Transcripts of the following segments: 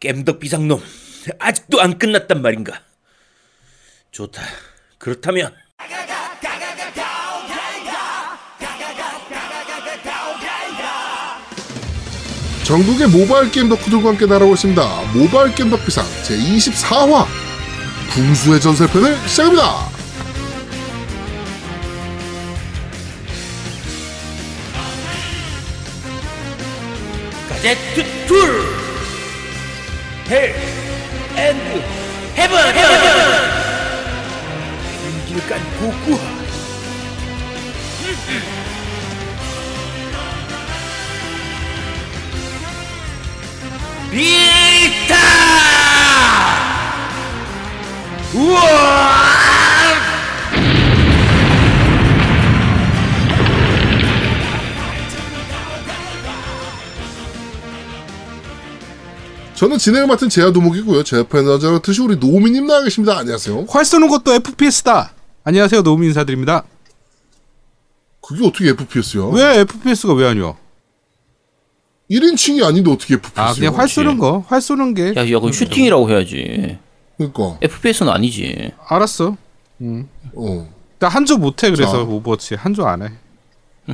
겜덕 비상놈 아직도 안 끝났단 말인가? 좋다. 그렇다면 전국의 모바일 게임 덕후들과 함께 날아오고 있습니다. 모바일 게임 덕비상 제24화 궁수의 전설편을 시작합니다. 가제트 툴 헬 앤드 헤븐 인기를 깐 고구. 비타! 우와 저는 진행을 맡은 제야도목이고요. 제 옆에 나자로 트시 우리 노미님 나와 계십니다. 안녕하세요. 활 쏘는 것도 FPS다. 안녕하세요. 노미 인사드립니다. 그게 어떻게 FPS야? 왜 FPS가 왜 아니야? 1인칭이 아닌데 어떻게 FPS야? 아 그냥 활 쏘는 거, 활 쏘는 게. 야, 야, 그럼 슈팅이라고 해야지. 그러니까 FPS는 아니지. 알았어. 어. 나 한조 못해 그래서 자. 오버워치 한조 안 해.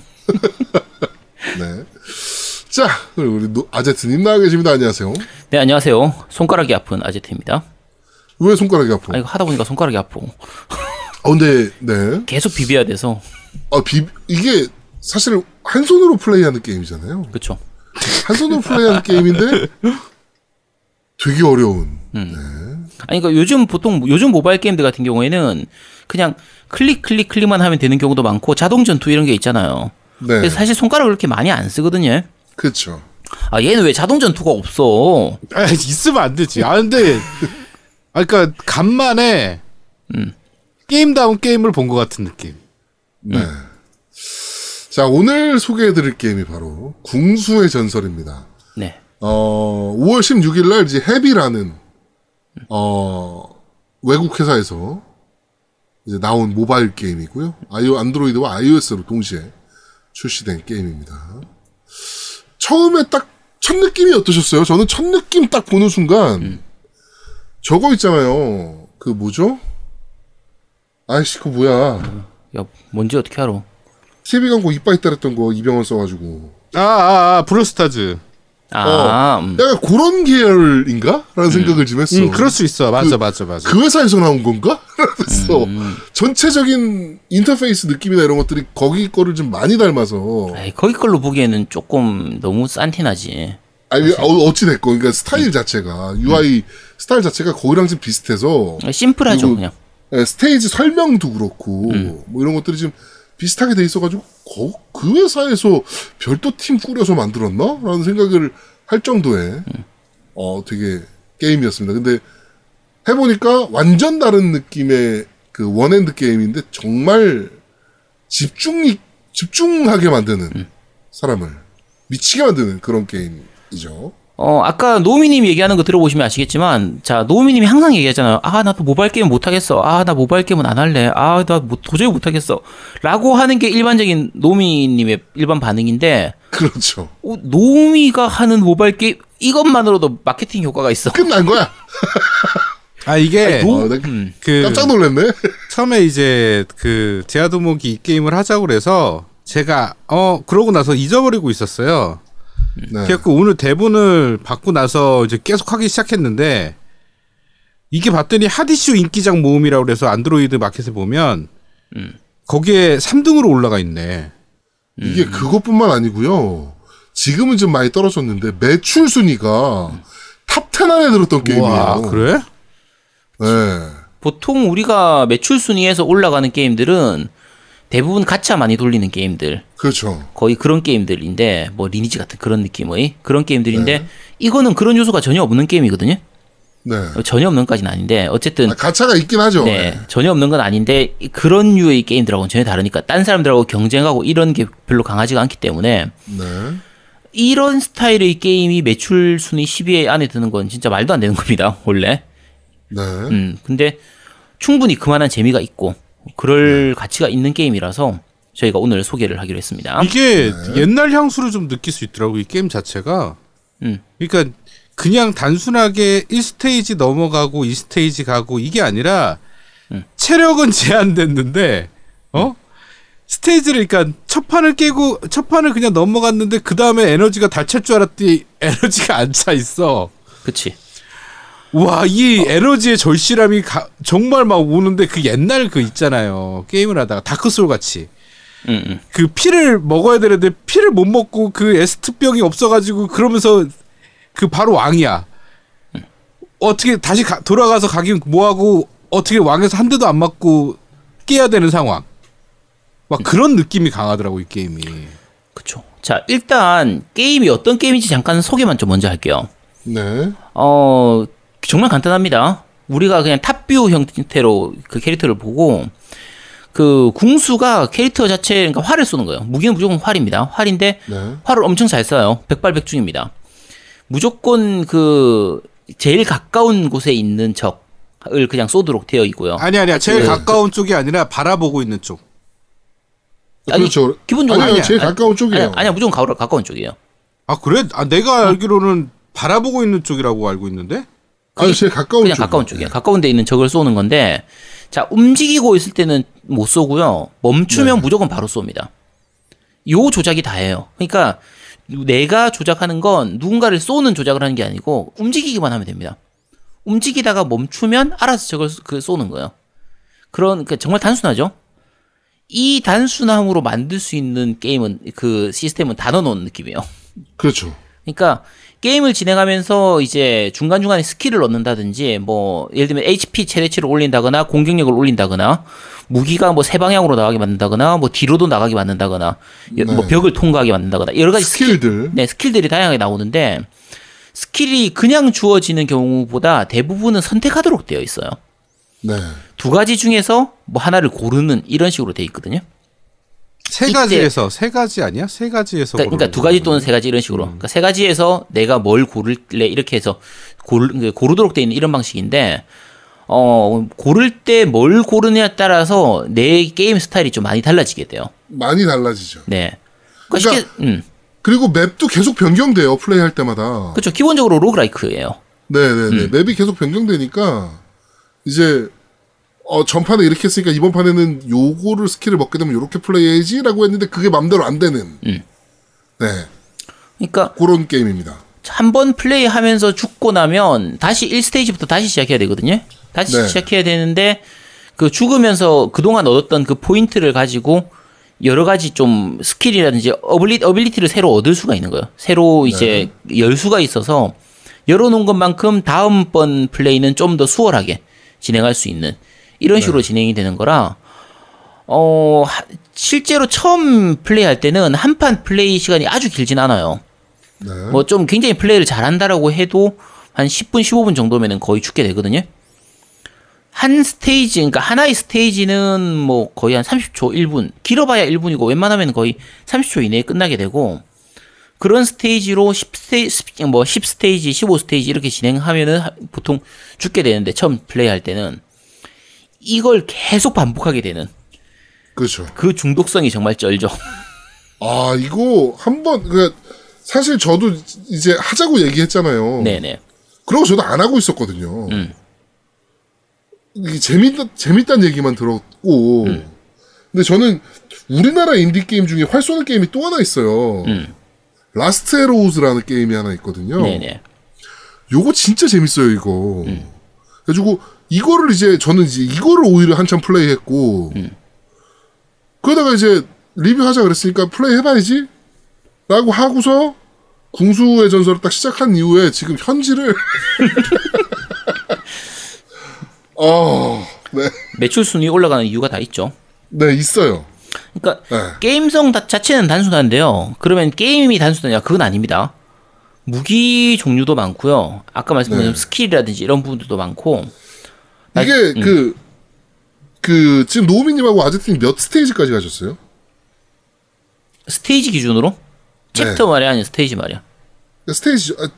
네. 자, 그리고 우리 노- 아제트님 나와 계십니다. 안녕하세요. 네, 안녕하세요. 손가락이 아픈 아제트입니다. 왜 손가락이 아파? 아, 이거 하다 보니까 손가락이 아프. 아, 근데 네. 계속 비벼야 돼서. 아, 비 이게 사실 한 손으로 플레이하는 게임이잖아요. 그쵸. 한 손으로 플레이하는 게임인데 되게 어려운. 아니, 그러니까 요즘 보통, 요즘 모바일 게임들 같은 경우에는 그냥 클릭, 클릭, 클릭만 하면 되는 경우도 많고 자동 전투 이런 게 있잖아요. 네. 그래서 사실 손가락을 그렇게 많이 안 쓰거든요. 그렇죠. 아, 얘는 왜 자동 전투가 없어? 아 있으면 안 되지. 아 근데 아 그러니까 간만에 게임다운 게임을 본 것 같은 느낌. 네. 자, 오늘 소개해 드릴 게임이 바로 궁수의 전설입니다. 네. 어, 5월 16일 날 이제 헤비라는 어, 외국 회사에서 이제 나온 모바일 게임이고요. 아이오 안드로이드와 iOS로 동시에 출시된 게임입니다. 처음에 딱 첫 느낌이 어떠셨어요? 저는 첫 느낌 딱 보는 순간 저거 있잖아요. 그 뭐죠? 아이씨 그 뭐야? 야, 뭔지 어떻게 알아? TV 광고 이빨 따랬던 거 이병헌 써가지고 아아 아, 브루스타즈. 아, 음. 약간 그런 계열인가? 라는 생각을 좀 했어. 음 그럴 수 있어. 맞아 그- 맞아 맞아. 그 회사에서 나온 건가? 라면서 전체적인 인터페이스 느낌이나 이런 것들이 거기 거를 좀 많이 닮아서 에이, 거기 걸로 보기에는 조금 너무 싼티나지. 아니 어, 어찌됐건 그러니까 스타일 자체가 UI 스타일 자체가 거기랑 좀 비슷해서 심플하죠, 그냥. 예, 스테이지 설명도 그렇고 뭐 이런 것들이 좀 비슷하게 돼 있어가지고 거, 그 회사에서 별도 팀 꾸려서 만들었나? 라는 생각을 할 정도의 어 되게 게임이었습니다. 근데 해보니까 완전 다른 느낌의 그 one hand 게임인데 정말 집중이 집중하게 만드는 사람을 미치게 만드는 그런 게임이죠. 어, 아까 노미님 얘기하는 거 들어보시면 아시겠지만, 자, 노미님이 항상 얘기하잖아요. 아, 나도 모바일 게임 못하겠어. 아, 나 모바일 게임은 안 할래. 아, 나 뭐, 도저히 못하겠어. 라고 하는 게 일반적인 노미님의 일반 반응인데, 그렇죠. 어, 노미가 하는 모바일 게임, 이것만으로도 마케팅 효과가 있어. 끝난 거야. 아 이게 어, 나그 깜짝 놀랐네. 처음에 이제 그 제아도목이 이 게임을 하자고 그래서 제가 어 그러고 나서 잊어버리고 있었어요. 네. 그래갖고 오늘 대본을 받고 나서 이제 계속 하기 시작했는데 이게 봤더니 핫이슈 인기작 모음이라고 그래서 안드로이드 마켓에 보면 거기에 3등으로 올라가 있네. 이게 그것뿐만 아니고요. 지금은 좀 많이 떨어졌는데 매출 순위가 top 10 안에 들었던 게임이에요. 와 그래? 네. 보통 우리가 매출 순위에서 올라가는 게임들은 대부분 가차 많이 돌리는 게임들. 그렇죠. 거의 그런 게임들인데, 뭐, 리니지 같은 그런 느낌의 그런 게임들인데, 네. 이거는 그런 요소가 전혀 없는 게임이거든요. 네. 전혀 없는 까지는 아닌데, 어쨌든, 아, 가차가 있긴 하죠. 네, 전혀 없는 건 아닌데 이- 그런 류의 게임들하고는 전혀 다르니까 딴 사람들하고 경쟁하고 이런 게 별로 강하지가 않기 때문에 네. 이런 스타일의 게임이 매출 순위 10위 안에 드는 건 진짜 말도 안 되는 겁니다 원래. 네. 음, 근데 충분히 그만한 재미가 있고 그럴 가치가 있는 게임이라서 저희가 오늘 소개를 하기로 했습니다. 이게 옛날 향수를 좀 느낄 수 있더라고 이 게임 자체가. 음. 그러니까 그냥 단순하게 1스테이지 넘어가고 2스테이지 가고 이게 아니라 음. 체력은 제한됐는데 어? 스테이지를 그러니까 첫 판을 깨고 첫 판을 그냥 넘어갔는데 그 다음에 에너지가 다 찰 줄 알았더니 에너지가 안 차 있어. 그치. 와, 이 에너지의 절실함이 가- 정말 막 오는데 그 옛날 그 있잖아요. 게임을 하다가 다크소울 같이. 응, 응. 그 피를 먹어야 되는데 피를 못 먹고 그 에스트병이 없어가지고 그러면서 그 바로 왕이야. 어떻게 다시 가- 돌아가서 가긴 뭐하고 어떻게 왕에서 한 대도 안 맞고 깨야 되는 상황. 막 그런 느낌이 강하더라고 이 게임이. 그쵸. 자, 일단 게임이 어떤 게임인지 잠깐 소개만 좀 먼저 할게요. 네. 어, 정말 간단합니다. 우리가 그냥 탑뷰 형태로 그 캐릭터를 보고 그 궁수가 캐릭터 자체 그러니까 활을 쏘는 거예요. 무기는 무조건 활입니다. 활인데 네. 활을 엄청 잘 쏴요. 백발백중입니다. 무조건 그 제일 가까운 곳에 있는 적을 그냥 쏘도록 되어 있고요. 아니 아니야 제일 네. 가까운 쪽이 아니라 바라보고 있는 쪽. 아니, 그렇죠. 기본적으로 아니요, 아니야. 제일 가까운 쪽이에요. 아니야, 무조건 가, 가까운 쪽이에요. 아 그래? 아 내가 알기로는 바라보고 있는 쪽이라고 알고 있는데. 아니, 제일 가까운 그냥 쪽. 가까운 쪽이에요. 가까운 데 있는 적을 쏘는 건데 자 움직이고 있을 때는 못 쏘고요. 멈추면 네. 무조건 바로 쏩니다. 요 조작이 다예요. 그러니까 내가 조작하는 건 누군가를 쏘는 조작을 하는 게 아니고 움직이기만 하면 됩니다. 움직이다가 멈추면 알아서 저걸 그 쏘는 거예요. 그런 그 정말 단순하죠. 이 단순함으로 만들 수 있는 게임은 그 시스템은 다 넣어놓은 느낌이에요. 그렇죠. 그러니까 게임을 진행하면서 이제 중간중간에 스킬을 얻는다든지 뭐 예를 들면 HP 최대치를 올린다거나 공격력을 올린다거나 무기가 뭐 세 방향으로 나가게 만든다거나 뭐 뒤로도 나가게 만든다거나 여- 뭐 네. 벽을 통과하게 만든다거나 여러 가지 스킬, 스킬들. 네, 스킬들이 다양하게 나오는데 스킬이 그냥 주어지는 경우보다 대부분은 선택하도록 되어 있어요. 네. 두 가지 중에서 뭐 하나를 고르는 이런 식으로 되어 있거든요. 세 가지에서 세 가지 아니야? 세 가지에서 그러니까, 그러니까 두 가지 또는 세 가지 이런 식으로. 그러니까 세 가지에서 내가 뭘 고를래 이렇게 해서 고르, 그 고르도록 되어 있는 이런 방식인데 어 고를 때 뭘 고르냐에 따라서 내 게임 스타일이 좀 많이 달라지게 돼요. 많이 달라지죠. 네. 그러니까, 그러니까- 쉽게 음 그리고 맵도 계속 변경돼요. 플레이할 때마다. 그렇죠. 기본적으로 roguelike예요. 네네네. 맵이 계속 변경되니까 이제 어 전판에 이렇게 했으니까 이번 판에는 요거를 스킬을 먹게 되면 요렇게 플레이해야지라고 했는데 그게 맘대로 안 되는. 음. 네. 그러니까 그런 게임입니다. 한 번 플레이하면서 죽고 나면 다시 1스테이지부터 다시 시작해야 되거든요. 다시 네. 시작해야 되는데 그 죽으면서 그동안 얻었던 그 포인트를 가지고 여러 가지 좀 스킬이라든지 abili, ability를 새로 얻을 수가 있는 거예요. 새로 이제 열 수가 있어서 열어놓은 것만큼 다음번 플레이는 좀 더 수월하게 진행할 수 있는 이런 식으로 진행이 되는 거라 어 하- 실제로 처음 플레이할 때는 한 판 플레이 시간이 아주 길진 않아요. 네. 뭐좀 굉장히 플레이를 잘한다라고 해도 한 10분, 15분 정도면은 거의 죽게 되거든요. 한 스테이지, 그러니까 하나의 스테이지는 뭐 거의 한 30초, 1분, 길어봐야 1분이고 웬만하면 거의 30초 이내에 끝나게 되고 그런 스테이지로 10스테이지, 뭐 10스테이지, 15스테이지 이렇게 진행하면은 하- 보통 죽게 되는데 처음 플레이할 때는 이걸 계속 반복하게 되는 그렇죠. 그 중독성이 정말 쩔죠. 아 이거 한번 그 사실 저도 이제 하자고 얘기했잖아요. 네네. 그러고 저도 안 하고 있었거든요. 음. 이게 재밌다 재밌다는 얘기만 들었고. 음. 근데 저는 우리나라 인디 게임 중에 활 쏘는 게임이 또 하나 있어요. 음. Last Arrows라는 게임이 하나 있거든요. 네네. 요거 진짜 재밌어요, 이거. 음. 그래가지고 이거를 이제 저는 이제 이거를 오히려 한참 플레이했고 음. 그러다가 이제 리뷰하자 그랬으니까 플레이 해봐야지 라고 하고서 궁수의 전설을 딱 시작한 이후에 지금 현질을 어, 네, 매출 순위 올라가는 이유가 다 있죠. 네 있어요. 그러니까 네. 게임성 다- 자체는 단순한데요. 그러면 게임이 단순하냐? 그건 아닙니다. 무기 종류도 많고요. 아까 말씀드린 네. 스킬이라든지 이런 부분들도 많고 이게 음. 그, 그, 지금 노우미님하고 아제트님 몇 스테이지까지 가셨어요? 스테이지 기준으로 네. 챕터 말이야 아니면 스테이지 말이야. 스테이지, 아,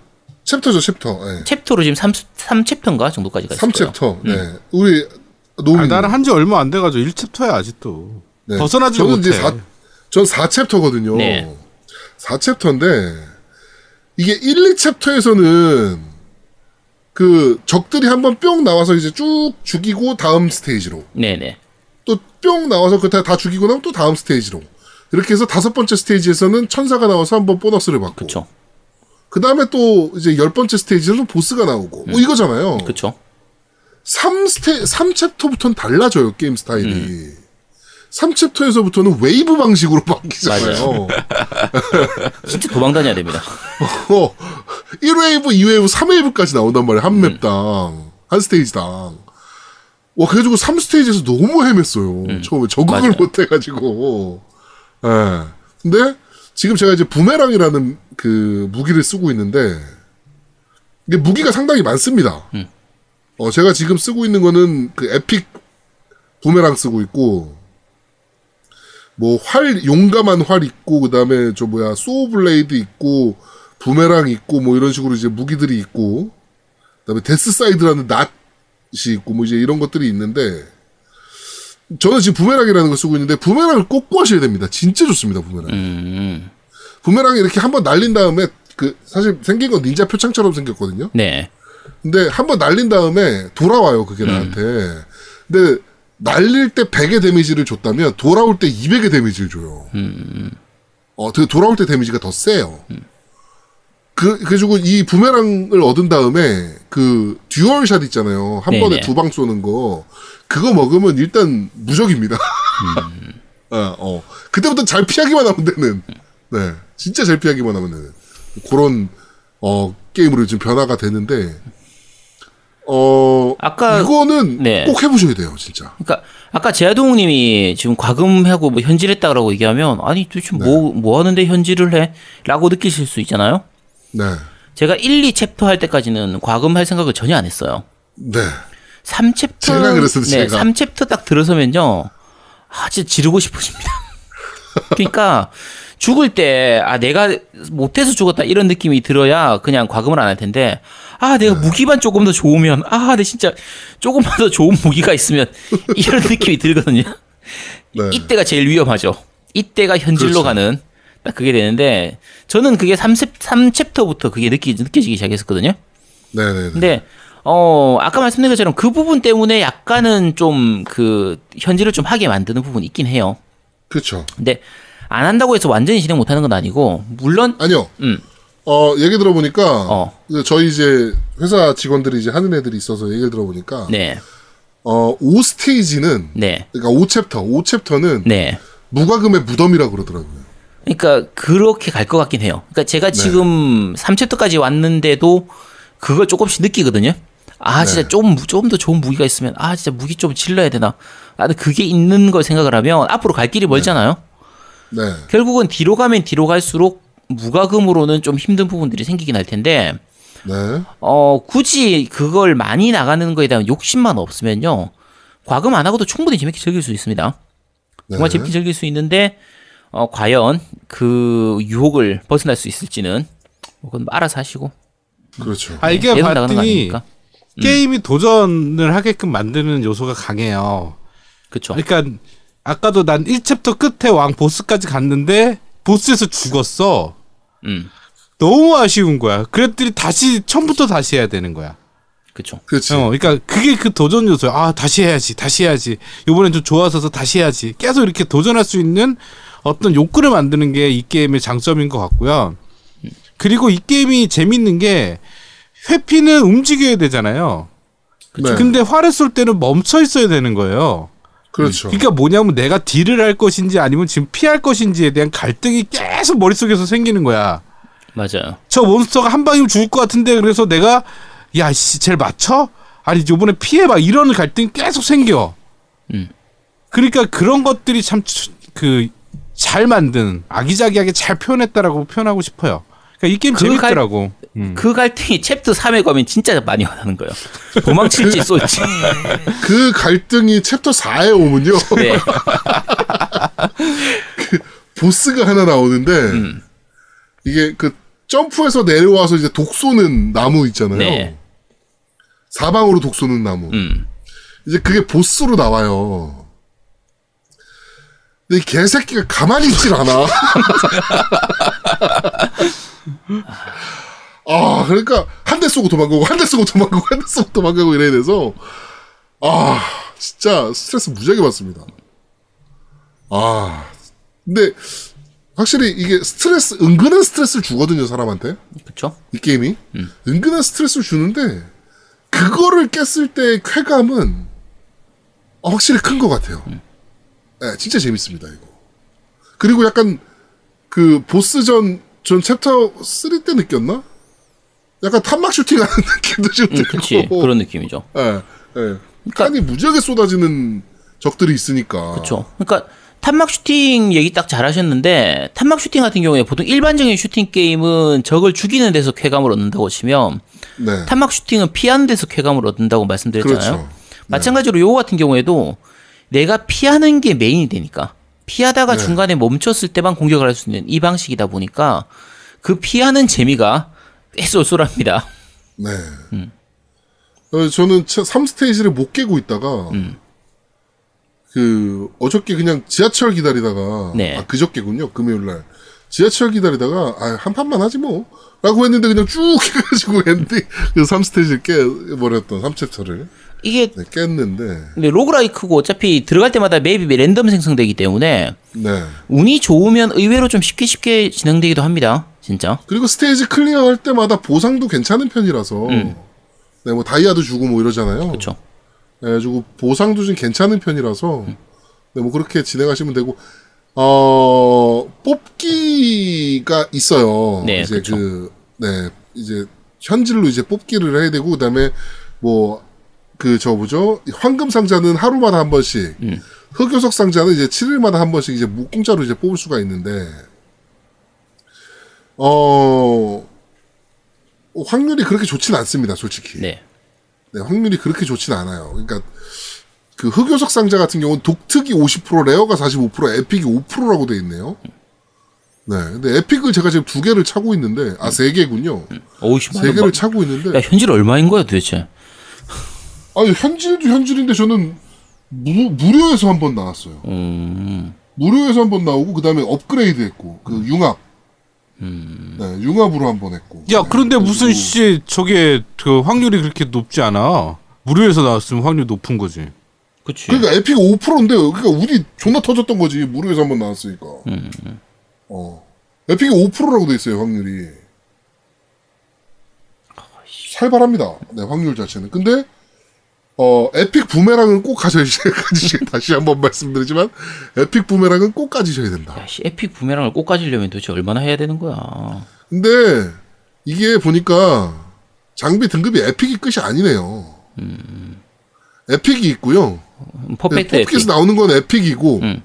챕터죠, 챕터. 네. 챕터로 지금 3, 삼챕터인가 정도까지 갔어요. 3챕터. 네. 우리, 노우미님. 아, 나는 한 지 얼마 안 돼가지고 1챕터야 아직도. 네. 벗어나지 저는 못해. 이제 4, 전 4챕터거든요. 네. 4챕터인데, 이게 1, 2챕터에서는 그 적들이 한번 뿅 나와서 이제 쭉 죽이고 다음 스테이지로 네네. 또 뿅 나와서 그다 다 죽이고 나면 또 다음 스테이지로 이렇게 해서 다섯 번째 스테이지에서는 천사가 나와서 한번 보너스를 받고 그쵸. 그 다음에 또 이제 열 번째 스테이지에서는 보스가 나오고 뭐 이거잖아요. 그쵸. 3 스테 3챕터부터는 달라져요 게임 스타일이. 음. 3챕터에서부터는 웨이브 방식으로 바뀌잖아요. 진짜 도망 다녀야 됩니다. 어, 1웨이브, 2웨이브, 3웨이브까지 나온단 말이에요. 한 맵당. 한 스테이지당. 와, 그래가지고 3스테이지에서 너무 헤맸어요. 처음에 적응을 맞아요. 못해가지고. 예. 근데 지금 제가 이제 부메랑이라는 그 무기를 쓰고 있는데, 이게 무기가 상당히 많습니다. 어, 제가 지금 쓰고 있는 거는 그 에픽 부메랑 쓰고 있고, 뭐 활 용감한 활 있고 그다음에 저 뭐야 소블레이드 있고 부메랑 있고 뭐 이런 식으로 이제 무기들이 있고 그다음에 Death Scythe라는 낫이 있고 뭐 이제 이런 것들이 있는데 저는 지금 부메랑이라는 걸 쓰고 있는데 부메랑을 꼭 구하셔야 됩니다. 진짜 좋습니다 부메랑. 음, 부메랑이 이렇게 한번 날린 다음에 그 사실 생긴 건 닌자 표창처럼 생겼거든요. 네. 근데 한번 날린 다음에 돌아와요 그게 나한테. 근데 날릴 때 100의 데미지를 줬다면 돌아올 때 200의 데미지를 줘요. 어, 그 돌아올 때 데미지가 더 세요. 그, 그래가지고 이 부메랑을 얻은 다음에 그 듀얼샷 있잖아요. 한 네네. 번에 두 방 쏘는 거. 그거 먹으면 일단 무적입니다. 어, 어. 그때부터 잘 피하기만 하면 되는. 네. 진짜 잘 피하기만 하면 되는. 그런, 어, 게임으로 지금 변화가 되는데, 어, 아까- 이거는 네. 꼭 해보셔야 돼요, 진짜. 그러니까 아까 제아동님이 지금 과금하고 뭐 현질했다라고 얘기하면 아니 도대체 뭐뭐 하는데 현질을 해?라고 느끼실 수 있잖아요. 네. 제가 1, 2 챕터 할 때까지는 과금할 생각을 전혀 안 했어요. 네. 3 챕터 제가 그랬어요, 네, 제가. 3 챕터 딱 들어서면요. 아, 진짜 지르고 싶어집니다. 그러니까 죽을 때 아 내가 못해서 죽었다 이런 느낌이 들어야 그냥 과금을 안 할 텐데 아 내가 네. 무기만 조금 더 좋으면 아 내 진짜 조금만 더 좋은 무기가 있으면 이런 느낌이 들거든요. 네. 이때가 제일 위험하죠. 이때가 현질로 그렇죠. 가는 딱 그게 되는데 저는 그게 3, 3챕터부터 그게 느끼, 느껴지기 시작했었거든요. 네네네. 근데 어 아까 말씀드린 것처럼 그 부분 때문에 약간은 좀 그 현질을 좀 하게 만드는 부분이 있긴 해요. 그쵸. 근데 안 한다고 해서 완전히 진행 못 하는 건 아니고 물론 아니요. 음. 어, 얘기 들어보니까, 어. 그 저희 이제 회사 직원들이 이제 하는 애들이 있어서 얘기를 들어보니까, 네 어, 5스테이지는, 네, 그러니까 5챕터, 5챕터는 네. 무과금의 무덤이라고 그러더라고요. 그러니까 그렇게 갈 것 같긴 해요. 그러니까 제가 네. 지금 3챕터까지 왔는데도 그걸 조금씩 느끼거든요. 아 진짜 네. 좀좀더 좋은 무기가 있으면 아 진짜 무기 좀 질러야 되나. 나는 그게 있는 걸 생각을 하면 앞으로 갈 길이 멀잖아요. 네. 결국은 뒤로 가면 뒤로 갈수록 무과금으로는 좀 힘든 부분들이 생기긴 할 텐데 네. 어 굳이 그걸 많이 나가는 거에 대한 욕심만 없으면요 과금 안 하고도 충분히 재밌게 즐길 수 있습니다. 정말 네. 재밌게 즐길 수 있는데 어 과연 그 유혹을 벗어날 수 있을지는 뭐 그건 알아서 하시고 그렇죠. 아 이게 봤더니 아닙니까? 게임이 도전을 하게끔 만드는 요소가 강해요. 그렇죠. 그러니까 아까도 난 1챕터 끝에 왕 보스까지 갔는데 보스에서 죽었어. 음 너무 아쉬운 거야. 그랬더니 다시 처음부터 다시 해야 되는 거야. 그렇죠. 그렇지. 어, 그러니까 그게 그 도전 요소야. 아 다시 해야지, 다시 해야지. 이번엔 좀 좋아져서 다시 해야지. 계속 이렇게 도전할 수 있는 어떤 욕구를 만드는 게 이 게임의 장점인 것 같고요. 그리고 이 게임이 재밌는 게 회피는 움직여야 되잖아요. 네. 근데 활을 쏠 때는 멈춰 있어야 되는 거예요. 그렇죠. 그러니까 뭐냐면 내가 딜을 할 것인지 아니면 지금 피할 것인지에 대한 갈등이 계속 머릿속에서 생기는 거야. 맞아요. 저 몬스터가 한 방이면 죽을 것 같은데 그래서 내가 야 씨 쟤를 맞춰? 아니 요번에 피해 봐 이런 갈등이 계속 생겨. 음. 그러니까 그런 것들이 참 그 잘 만든 아기자기하게 잘 표현했다라고 표현하고 싶어요. 그러니까 이 게임 그 재밌더라고. 음. 그 갈등이 챕터 3에 가면 진짜 많이 와닿는 거예요. 도망칠지 쏠지. 그 갈등이 챕터 4에 오면요. 네. 보스가 하나 나오는데, 음. 이게 그 점프해서 내려와서 이제 독 쏘는 나무 있잖아요. 네. 사방으로 독 쏘는 나무. 음. 이제 그게 보스로 나와요. 근데 이 개새끼가 가만히 있질 않아. 아, 그러니까 한 대 쏘고 도망가고 한 대 쏘고 도망가고 한 대 쏘고 도망가고 이래야 돼서 아, 진짜 스트레스 무지하게 받습니다. 아, 근데 확실히 이게 스트레스 은근한 스트레스를 주거든요 사람한테 그쵸? 이 게임이 은근한 스트레스를 주는데 그거를 깼을 때의 쾌감은 어, 확실히 큰 것 같아요. 네, 진짜 재밌습니다 이거. 그리고 약간 그 보스전 전 챕터 3 때 느꼈나? 약간 탄막 슈팅하는 느낌도 좀 응, 들고. 그치. 그런 느낌이죠. 예, 예. 탄이 무지하게 쏟아지는 적들이 있으니까. 그렇죠. 그러니까 탄막 슈팅 얘기 딱 잘하셨는데 탄막 슈팅 같은 경우에 보통 일반적인 슈팅 게임은 적을 죽이는 데서 쾌감을 얻는다고 치면 네. 탄막 슈팅은 피하는 데서 쾌감을 얻는다고 말씀드렸잖아요. 그렇죠. 마찬가지로 요거 같은 경우에도 내가 피하는 게 메인이 되니까 피하다가 네. 중간에 멈췄을 때만 공격을 할 수 있는 이 방식이다 보니까 그 피하는 재미가 꽤 쏠쏠합니다. 네. 어, 저는 3스테이지를 못 깨고 있다가, 음. 그, 어저께 그냥 지하철 기다리다가, 네. 아, 그저께군요, 금요일 날. 지하철 기다리다가, 아, 한 판만 하지 뭐. 라고 했는데 그냥 쭉 해가지고 엔딩, 그 3스테이지를 깨버렸던 3챕터를. 이게 네, 깼는데, 근데 로그라이크고 어차피 들어갈 때마다 맵이 랜덤 생성되기 때문에 네. 운이 좋으면 의외로 좀 쉽게 쉽게 진행되기도 합니다. 진짜. 그리고 스테이지 클리어할 때마다 보상도 괜찮은 편이라서, 네, 뭐 다이아도 주고 뭐 이러잖아요. 음. 그렇죠. 그래가지고 보상도 좀 괜찮은 편이라서 네, 뭐 그렇게 진행하시면 되고 어 뽑기가 있어요. 네, 이제 그쵸. 그 네, 이제 현질로 이제 뽑기를 해야 되고 그다음에 뭐 그 저 뭐죠 황금 상자는 하루마다 한 번씩 음. 흑요석 상자는 이제 7일마다 한 번씩 이제 무- 공짜로 이제 뽑을 수가 있는데 어 확률이 그렇게 좋진 않습니다, 솔직히. 네. 네, 확률이 그렇게 좋진 않아요. 그러니까 그 흑요석 상자 같은 경우는 독특이 50%, 레어가 45%, 에픽이 5%라고 돼 있네요. 네, 근데 에픽을 제가 지금 두 개를 차고 있는데 아 세 개군요. 오우씨. 세 개를 차고 있는데 야 현질 얼마인 거야 도대체? 아니 현질도 현질인데 저는 무, 무료에서 한 번 나왔어요. 음. 무료에서 한 번 나오고 그 다음에 업그레이드 했고 그 융합. 네, 융합으로 한 번 했고. 야 그런데 네, 무슨 씨 저게 그 확률이 그렇게 높지 않아. 무료에서 나왔으면 확률 높은 거지. 그치. 그러니까 에픽 5%인데 그러니까 운이 존나 터졌던 거지 무료에서 한 번 나왔으니까. 어 epic이 5%라고 돼 있어요 확률이. 살벌합니다. 네 확률 자체는. 근데 어 epic 부메랑은 꼭 가지셔야 다시 한번 말씀드리지만 epic 부메랑은 꼭 가지셔야 된다. 야, 씨, epic 부메랑을 꼭 가지려면 도대체 얼마나 해야 되는 거야? 근데 이게 보니까 장비 등급이 epic이 끝이 아니네요. epic이 있고요. 음, perfect 네, epic. 뽑기에서 나오는 건 epic이고 음.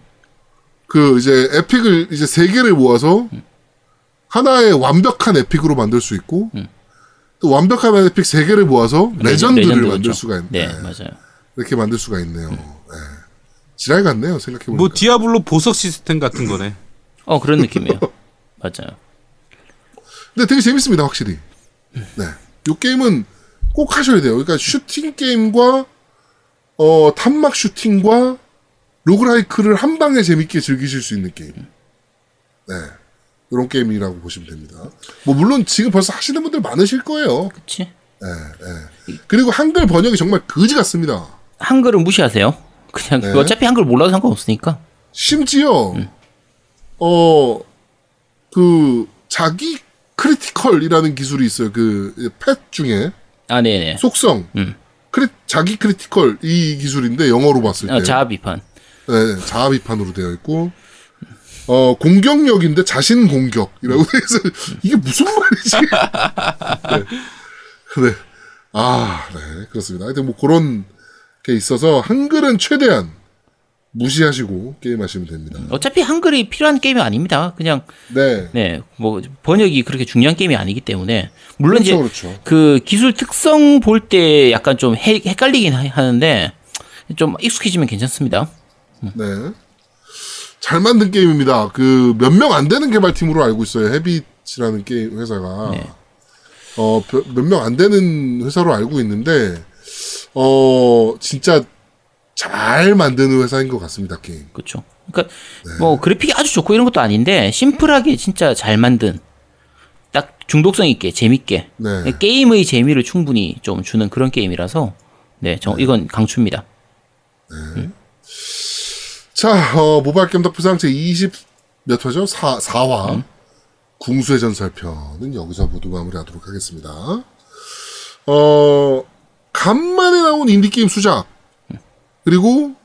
그 이제 epic을 이제 세 개를 모아서 하나의 완벽한 epic으로 만들 수 있고 또 완벽한 epic 세 개를 모아서 레전드를 레전드, 만들 그렇죠. 수가 있네. 네, 맞아요. 이렇게 만들 수가 있네요. 네. 지랄 같네요. 생각해 보니까. 뭐 디아블로 보석 시스템 같은 거네. 어 그런 느낌이에요. 맞아요. 근데 되게 재밌습니다, 확실히. 네. 요 게임은 꼭 하셔야 돼요. 그러니까 슈팅 게임과 어 탄막 슈팅과 roguelike를 한 방에 재밌게 즐기실 수 있는 게임. 네. 이런 게임이라고 보시면 됩니다. 뭐 물론 지금 벌써 하시는 분들 많으실 거예요. 그치? 그리고 한글 번역이 정말 거지 같습니다. 한글은 무시하세요. 그냥 네. 어차피 한글 몰라도 상관없으니까. 심지어 어그 자기 critical이라는 기술이 있어요. 그 펫 중에 아, 네네. 속성 음. 크리, 자기 critical 이 기술인데 영어로 봤을 때 어, 자아 비판. 네, 자아 비판으로 되어 있고 어 공격력인데 자신 공격이라고 해서 이게 무슨 말이지? 네. 네. 아, 네, 그렇습니다. 하여튼 뭐 그런 게 있어서 한글은 최대한 무시하시고 게임하시면 됩니다. 어차피 한글이 필요한 게임이 아닙니다. 그냥 네. 네, 뭐 번역이 그렇게 중요한 게임이 아니기 때문에 물론 그렇죠, 이제 그렇죠. 그 기술 특성 볼 때 약간 좀 해- 헷갈리긴 하- 하는데 좀 익숙해지면 괜찮습니다. 네. 잘 만든 게임입니다. 그 몇 명 안 되는 개발팀으로 알고 있어요. 헤비치라는 게임 회사가 네. 어몇 명 안 되는 회사로 알고 있는데 어 진짜 잘 만드는 회사인 것 같습니다. 게임. 그렇죠. 그러니까 네. 뭐 그래픽이 아주 좋고 이런 것도 아닌데 심플하게 진짜 잘 만든 딱 중독성 있게 재밌게 네. 게임의 재미를 충분히 좀 주는 그런 게임이라서 네, 저 이건 강추입니다. 자, 어, 모바일 게임 덕후상 제20 몇 화죠? 4, 4화. 궁수의 전설편은 여기서 모두 마무리하도록 하겠습니다. 어, 간만에 나온 인디게임 수작. 그리고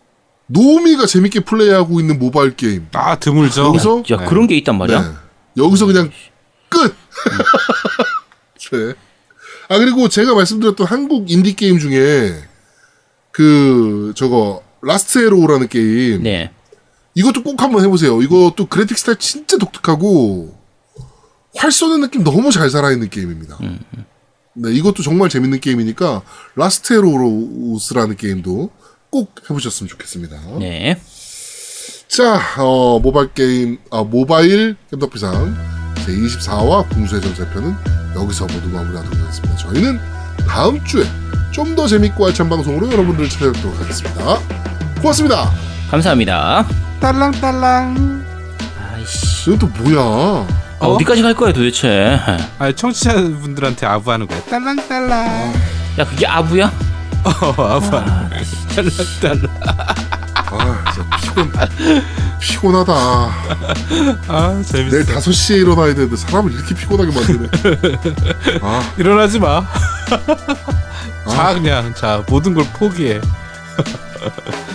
노미가 재밌게 플레이하고 있는 모바일 게임. 아 드물죠. 여기서 야, 그런 게 있단 말이야? 네. 여기서 그냥 끝! 네. 아, 그리고 제가 말씀드렸던 한국 인디 게임 중에 그, 저거, Last Arrow라는 게임. 네. 이것도 꼭 한번 해보세요. 이것도 그래픽 스타일 진짜 독특하고 활 쏘는 느낌 너무 잘 살아있는 게임입니다. 네, 이것도 정말 재밌는 게임이니까 Last Arrows라는 게임도 꼭 해보셨으면 좋겠습니다. 네. 자, 어, 모바일 게임, 아, 모바일 겜덕비상 제24화 궁수의 전설편은 여기서 모두 마무리하도록 하겠습니다. 저희는 다음 주에 좀 더 재밌고 알찬 방송으로 여러분들을 찾아뵙도록 하겠습니다. 고맙습니다. 감사합니다. 딸랑딸랑. 아이씨. 이건 또 뭐야? 아, 어 디까지 갈 거야 도대체? 아 청취자분들한테 아부하는 거야. 딸랑딸랑. 야, 그게 아부야? 어, 아부하는 거야. 딸랑딸랑. 아, 진짜 피곤, 피곤하다. 아 재밌어. 내일 5 시에 일어나야 되는데 사람을 이렇게 피곤하게 만드네. 아, 일어나지 마. 자 그냥 자 모든 걸 포기해.